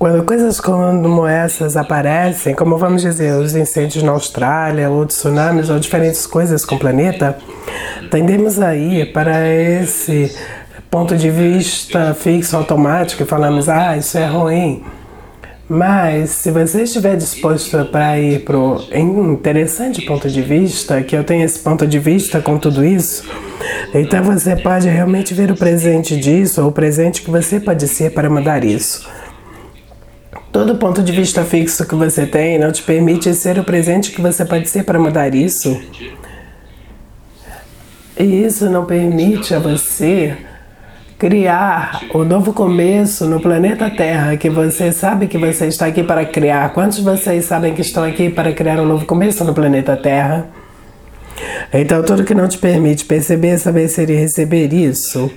Quando coisas como essas aparecem, como vamos dizer, os incêndios na Austrália, ou tsunamis, ou diferentes coisas com o planeta, tendemos a ir para esse ponto de vista fixo, automático, e falamos, ah, isso é ruim. Mas se você estiver disposto para ir para o interessante ponto de vista, que eu tenho esse ponto de vista com tudo isso, então você pode realmente ver o presente disso, ou o presente que você pode ser para mudar isso. Todo ponto de vista fixo que você tem não te permite ser o presente que você pode ser para mudar isso. E isso não permite a você criar o novo começo no planeta Terra, que você sabe que você está aqui para criar. Quantos de vocês sabem que estão aqui para criar um novo começo no planeta Terra? Então, tudo que não te permite perceber, saber ser e receber isso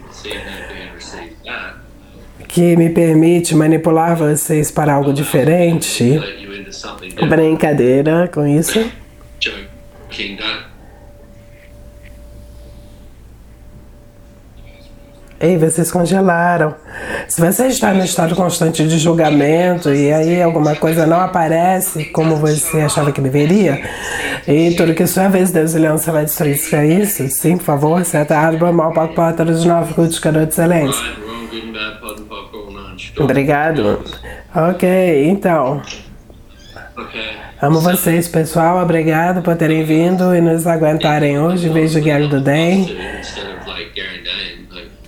que me permite manipular vocês para algo diferente. Brincadeira com isso. Ei, vocês congelaram. Se você está no estado constante de julgamento e aí alguma coisa não aparece como você achava que deveria, e tudo que sua vez Deus você vai destruir isso, sim, por favor, seta árvore, mal, paco, pátaro de nove, cultos, de excelência. Obrigado. Ok, então. Amo vocês, pessoal. Obrigado por terem vindo e nos aguentarem hoje vez do Guiar do Den.